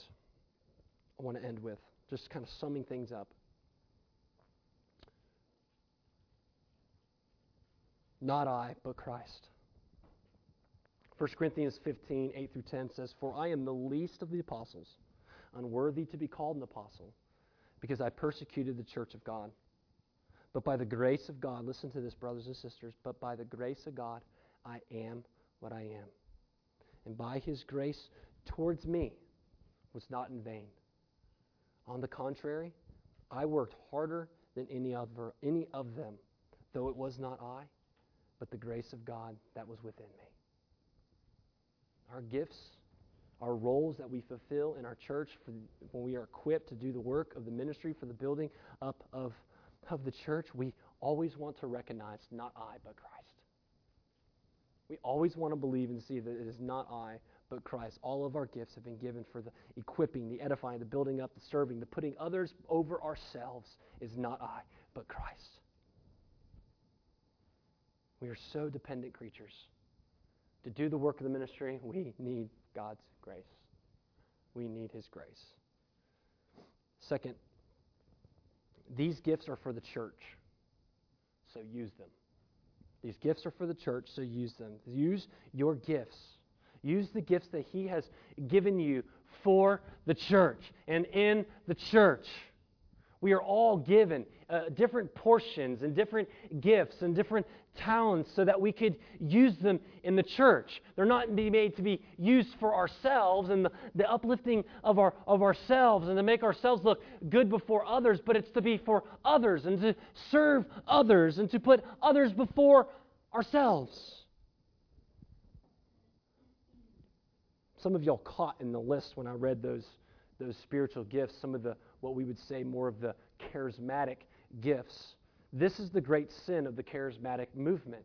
I want to end with, just kind of summing things up. Not I, but Christ. 1 Corinthians 15, 8 through 10 says, For I am the least of the apostles, unworthy to be called an apostle, because I persecuted the church of God. But by the grace of God, listen to this, brothers and sisters, but by the grace of God, I am what I am. And by his grace towards me was not in vain. On the contrary, I worked harder than any, other, any of them, though it was not I, but the grace of God that was within me. Our gifts, our roles that we fulfill in our church for, when we are equipped to do the work of the ministry for the building up of, of the church, we always want to recognize not I, but Christ. We always want to believe and see that it is not I, but Christ. All of our gifts have been given for the equipping, the edifying, the building up, the serving, the putting others over ourselves is not I, but Christ. We are so dependent creatures. To do the work of the ministry, we need God's grace. We need His grace. Second, these gifts are for the church, so use them. These gifts are for the church, so use them. Use your gifts. Use the gifts that He has given you for the church and in the church. We are all given uh, different portions and different gifts and different talents so that we could use them in the church. They're not to be made to be used for ourselves and the, the uplifting of, our, of ourselves and to make ourselves look good before others, but it's to be for others and to serve others and to put others before ourselves. Some of y'all caught in the list when I read those, those spiritual gifts, some of the, what we would say, more of the charismatic gifts. This is the great sin of the charismatic movement.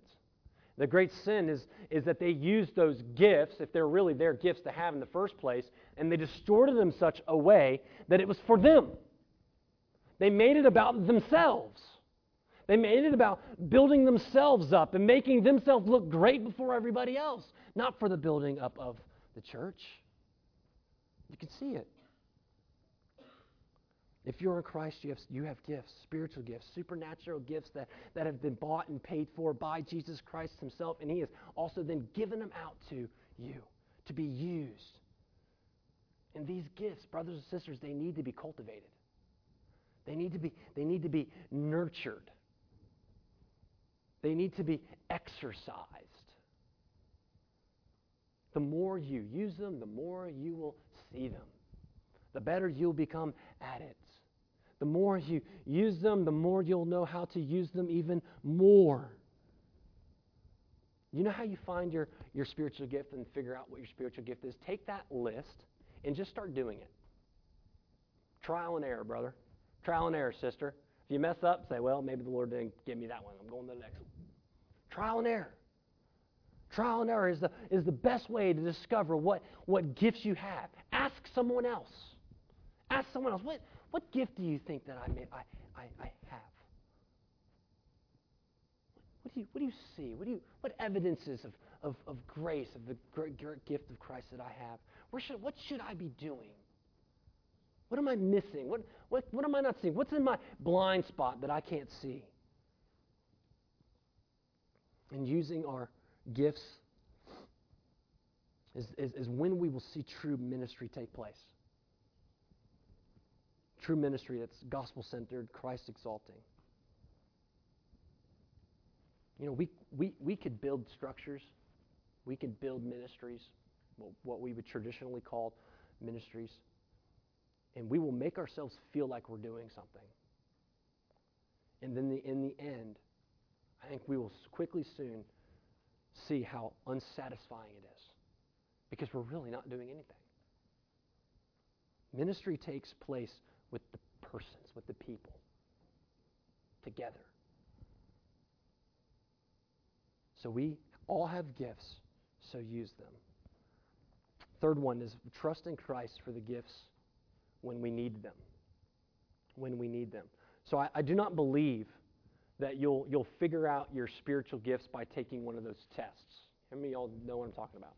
The great sin is, is that they used those gifts, if they're really their gifts to have in the first place, and they distorted them such a way that it was for them. They made it about themselves. They made it about building themselves up and making themselves look great before everybody else, not for the building up of the church. You can see it. If you're in Christ, you have, you have gifts, spiritual gifts, supernatural gifts that, that have been bought and paid for by Jesus Christ Himself, and He has also then given them out to you to be used. And these gifts, brothers and sisters, they need to be cultivated. They need to be, they need to be nurtured. They need to be exercised. The more you use them, the more you will see them. The better you'll become at it. The more you use them, the more you'll know how to use them even more. You know how you find your, your spiritual gift and figure out what your spiritual gift is? Take that list and just start doing it. Trial and error, brother. Trial and error, sister. If you mess up, say, well, maybe the Lord didn't give me that one. I'm going to the next one. Trial and error. Trial and error is the, is the best way to discover what, what gifts you have. Ask someone else. Ask someone else, what, what gift do you think that I, may, I, I, I have? What do, you, what do you see? What, do you, what evidences of, of, of grace, of the great, gift of Christ that I have? Where should, what should I be doing? What am I missing? What, what, what am I not seeing? What's in my blind spot that I can't see? And using our gifts is, is, is when we will see true ministry take place. True ministry that's gospel centered, Christ exalting. You know, we, we, we could build structures, we could build ministries, what we would traditionally call ministries and we will make ourselves feel like we're doing something. And then the, in the end, I think we will quickly soon see how unsatisfying it is because we're really not doing anything. Ministry takes place with the persons, with the people, together. So we all have gifts, so use them. Third one is trust in Christ for the gifts when we need them. When we need them. So I, I do not believe that you'll, you'll figure out your spiritual gifts by taking one of those tests. How many of y'all know what I'm talking about?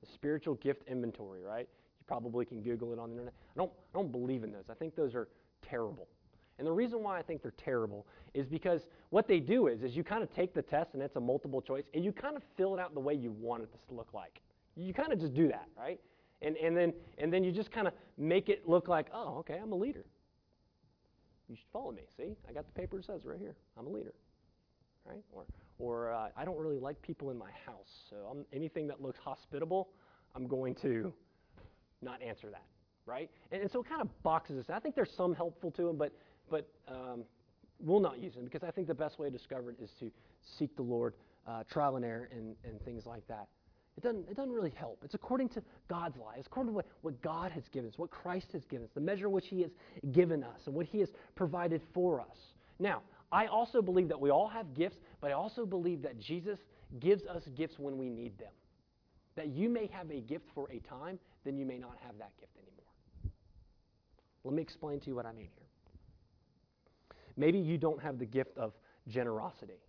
The spiritual gift inventory, right? You probably can Google it on the internet. I don't, I don't believe in those. I think those are terrible. And the reason why I think they're terrible is because what they do is, is you kind of take the test and it's a multiple choice and you kind of fill it out the way you want it to look like. You kind of just do that, right? And, and, then, and then you just kind of make it look like, oh, okay, I'm a leader. You should follow me. See, I got the paper that says right here, I'm a leader. Right? Or, or uh, I don't really like people in my house, so I'm, anything that looks hospitable, I'm going to not answer that. Right? And, and so it kind of boxes us. I think there's some helpful to them, but, but um, we'll not use them because I think the best way to discover it is to seek the Lord, uh, trial and error, and, and things like that. It doesn't, it doesn't really help. It's according to God's law. It's according to what, what God has given us, what Christ has given us, the measure which He has given us, and what He has provided for us. Now, I also believe that we all have gifts, but I also believe that Jesus gives us gifts when we need them. That you may have a gift for a time, then you may not have that gift anymore. Let me explain to you what I mean here. Maybe you don't have the gift of generosity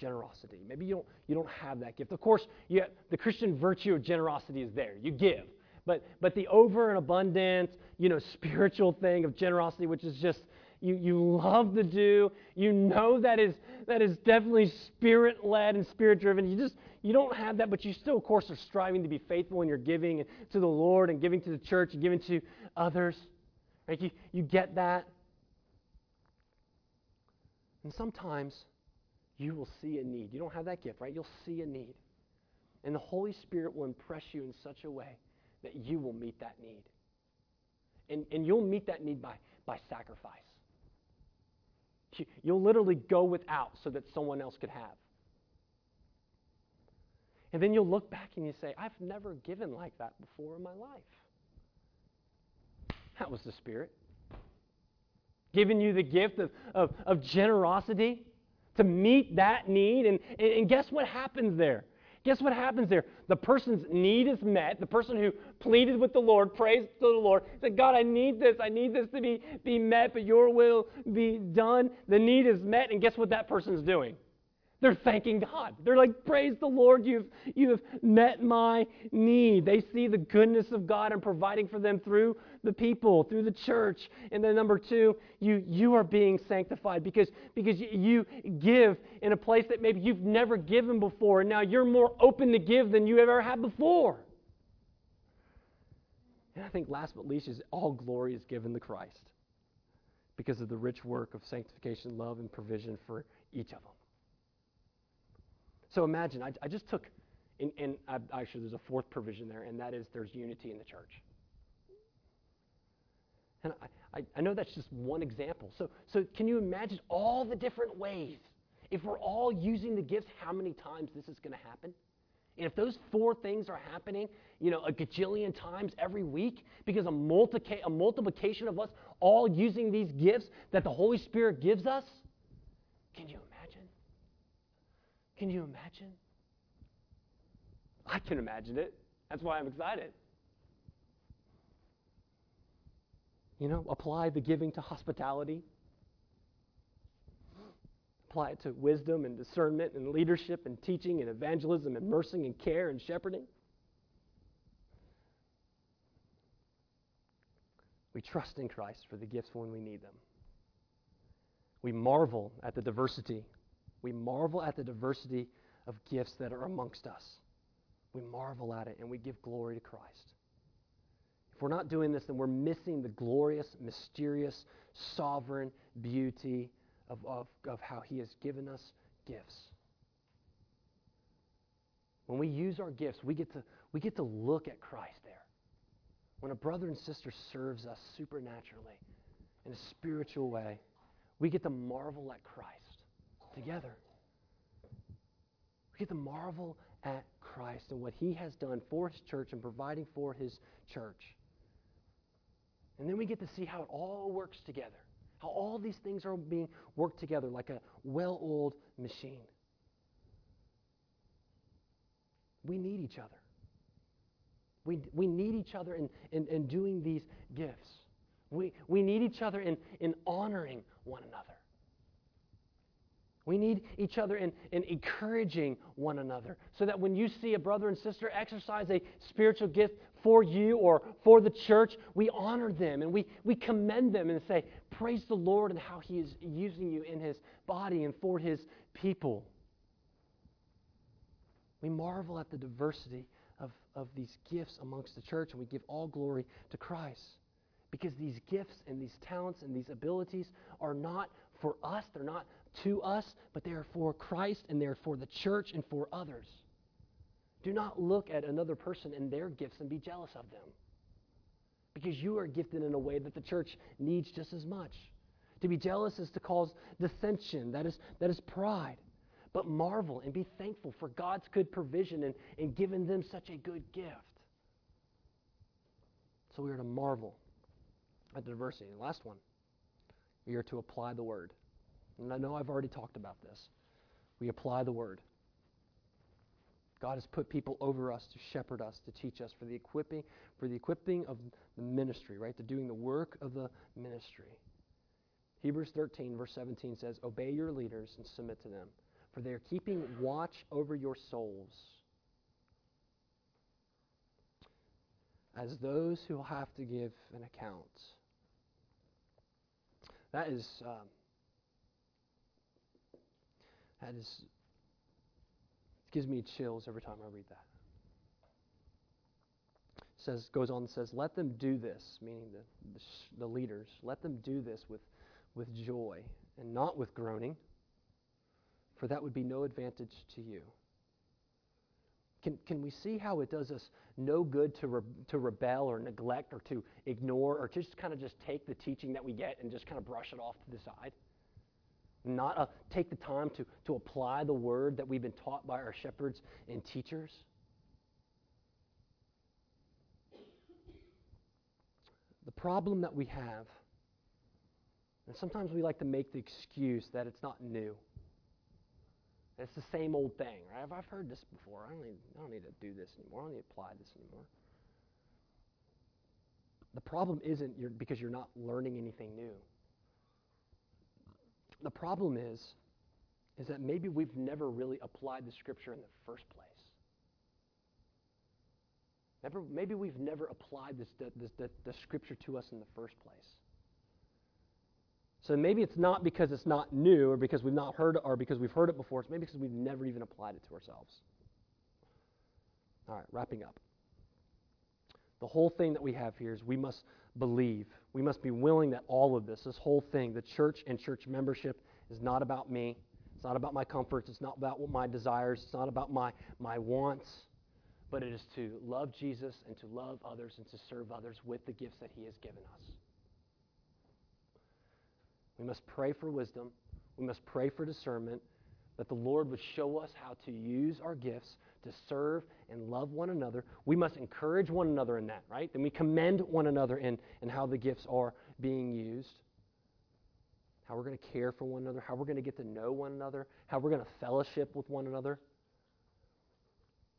generosity. Maybe you don't, you don't have that gift. Of course, you, the Christian virtue of generosity is there. You give. But, but the over and abundant, you know, spiritual thing of generosity, which is just you, you love to do, you know that is, that is definitely spirit led and spirit driven. You just you don't have that, but you still, of course, are striving to be faithful in your giving to the Lord and giving to the church and giving to others. Right? You, you get that. And sometimes you will see a need. You don't have that gift, right? You'll see a need. And the Holy Spirit will impress you in such a way that you will meet that need. And, and you'll meet that need by, by sacrifice. You'll literally go without so that someone else could have. And then you'll look back and you say, I've never given like that before in my life. That was the Spirit. Giving you the gift of, of, of generosity to meet that need. And, and guess what happens there? Guess what happens there? The person's need is met. The person who pleaded with the Lord, prays to the Lord, said, God, I need this. I need this to be, be met, but your will be done. The need is met. And guess what that person's doing? They're thanking God. They're like, Praise the Lord, you've, you've met my need. They see the goodness of God and providing for them through the people, through the church. And then number two, you, you are being sanctified because, because you give in a place that maybe you've never given before. And now you're more open to give than you ever had before. And I think last but least is all glory is given to Christ because of the rich work of sanctification, love, and provision for each of them. So imagine, I, I just took, and, and I, actually, there's a fourth provision there, and that is there's unity in the church. And I, I, know that's just one example. So, so can you imagine all the different ways? If we're all using the gifts, how many times this is going to happen? And if those four things are happening, you know, a gajillion times every week, because a, multiplica- a multiplication of us all using these gifts that the Holy Spirit gives us, can you can you imagine? I can imagine it. That's why I'm excited. You know, apply the giving to hospitality. Apply it to wisdom and discernment and leadership and teaching and evangelism and mercy and care and shepherding. We trust in Christ for the gifts when we need them. We marvel at the diversity we marvel at the diversity of gifts that are amongst us. We marvel at it and we give glory to Christ. If we're not doing this, then we're missing the glorious, mysterious, sovereign beauty of, of, of how He has given us gifts. When we use our gifts, we get, to, we get to look at Christ there. When a brother and sister serves us supernaturally in a spiritual way, we get to marvel at Christ together. We get to marvel at Christ and what he has done for his church and providing for his church. And then we get to see how it all works together, how all these things are being worked together like a well oiled machine. We need each other. We, we need each other in, in, in doing these gifts. We, we need each other in, in honoring one another. We need each other in, in encouraging one another so that when you see a brother and sister exercise a spiritual gift for you or for the church, we honor them and we, we commend them and say, Praise the Lord and how He is using you in His body and for His people. We marvel at the diversity of, of these gifts amongst the church and we give all glory to Christ. Because these gifts and these talents and these abilities are not for us, they're not to us, but they are for Christ and they are for the church and for others. Do not look at another person and their gifts and be jealous of them. Because you are gifted in a way that the church needs just as much. To be jealous is to cause dissension, that is, that is pride. But marvel and be thankful for God's good provision and, and giving them such a good gift. So we are to marvel at the diversity. And last one, we are to apply the word. And I know I've already talked about this. We apply the word. God has put people over us to shepherd us, to teach us for the equipping, for the equipping of the ministry, right? To doing the work of the ministry. Hebrews 13, verse 17 says, Obey your leaders and submit to them, for they are keeping watch over your souls as those who will have to give an account. That is. Um, that is, it gives me chills every time I read that. It says, goes on and says, let them do this, meaning the, the, the leaders, let them do this with, with joy and not with groaning, for that would be no advantage to you. Can, can we see how it does us no good to, re, to rebel or neglect or to ignore or to just kind of just take the teaching that we get and just kind of brush it off to the side? Not uh, take the time to, to apply the word that we've been taught by our shepherds and teachers. The problem that we have, and sometimes we like to make the excuse that it's not new. It's the same old thing, right? I've, heard this before. I don't, need, I don't need to do this anymore. I don't need to apply this anymore. The problem isn't you're, because you're not learning anything new. The problem is, is that maybe we've never really applied the scripture in the first place. Never, maybe we've never applied this, this, the, the scripture to us in the first place. So maybe it's not because it's not new or because we've not heard or because we've heard it before. It's maybe because we've never even applied it to ourselves. All right, wrapping up. The whole thing that we have here is we must believe. We must be willing that all of this, this whole thing, the church and church membership, is not about me. It's not about my comforts. It's not about what my desires. It's not about my, my wants. But it is to love Jesus and to love others and to serve others with the gifts that He has given us. We must pray for wisdom. We must pray for discernment, that the Lord would show us how to use our gifts to serve and love one another. We must encourage one another in that, right? Then we commend one another in, in how the gifts are being used, how we're going to care for one another, how we're going to get to know one another, how we're going to fellowship with one another.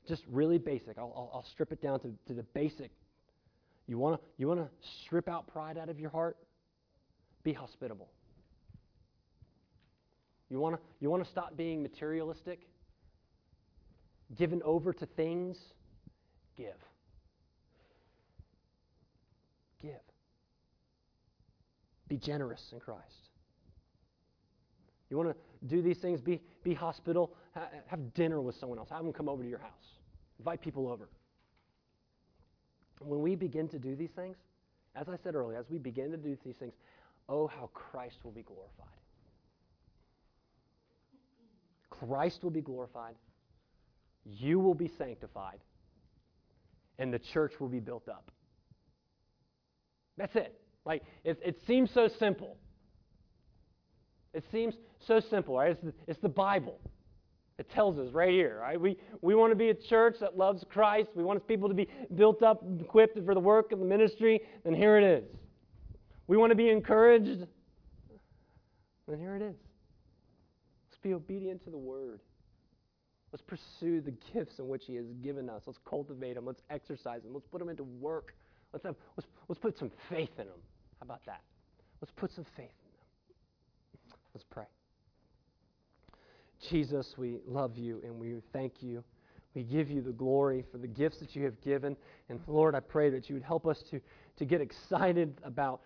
Just really basic. I'll, I'll, I'll strip it down to, to the basic. You want to you wanna strip out pride out of your heart? Be hospitable. You want to you wanna stop being materialistic? Given over to things? Give. Give. Be generous in Christ. You want to do these things? Be, be hospitable. Ha- have dinner with someone else. Have them come over to your house. Invite people over. When we begin to do these things, as I said earlier, as we begin to do these things, oh, how Christ will be glorified. Christ will be glorified, you will be sanctified, and the church will be built up. That's it. Like, it, it seems so simple. It seems so simple, right? It's the, it's the Bible. It tells us right here, right? We, we want to be a church that loves Christ. We want people to be built up, equipped for the work of the ministry. And here it is. We want to be encouraged. And here it is be obedient to the word. Let's pursue the gifts in which He has given us. Let's cultivate them. Let's exercise them. Let's put them into work. Let's, have, let's, let's put some faith in them. How about that? Let's put some faith in them. Let's pray. Jesus, we love you and we thank you. We give you the glory for the gifts that you have given. And Lord, I pray that you would help us to, to get excited about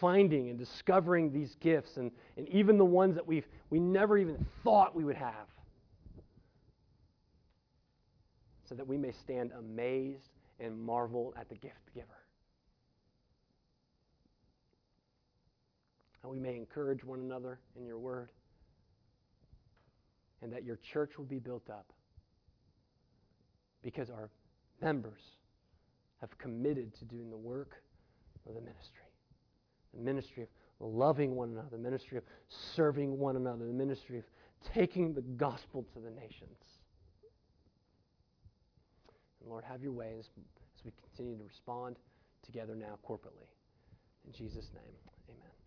finding and discovering these gifts and, and even the ones that we've, we never even thought we would have. So that we may stand amazed and marvel at the gift giver. And we may encourage one another in your word. And that your church will be built up because our members have committed to doing the work of the ministry the ministry of loving one another, the ministry of serving one another, the ministry of taking the gospel to the nations. And Lord, have your way as, as we continue to respond together now corporately. In Jesus' name, amen.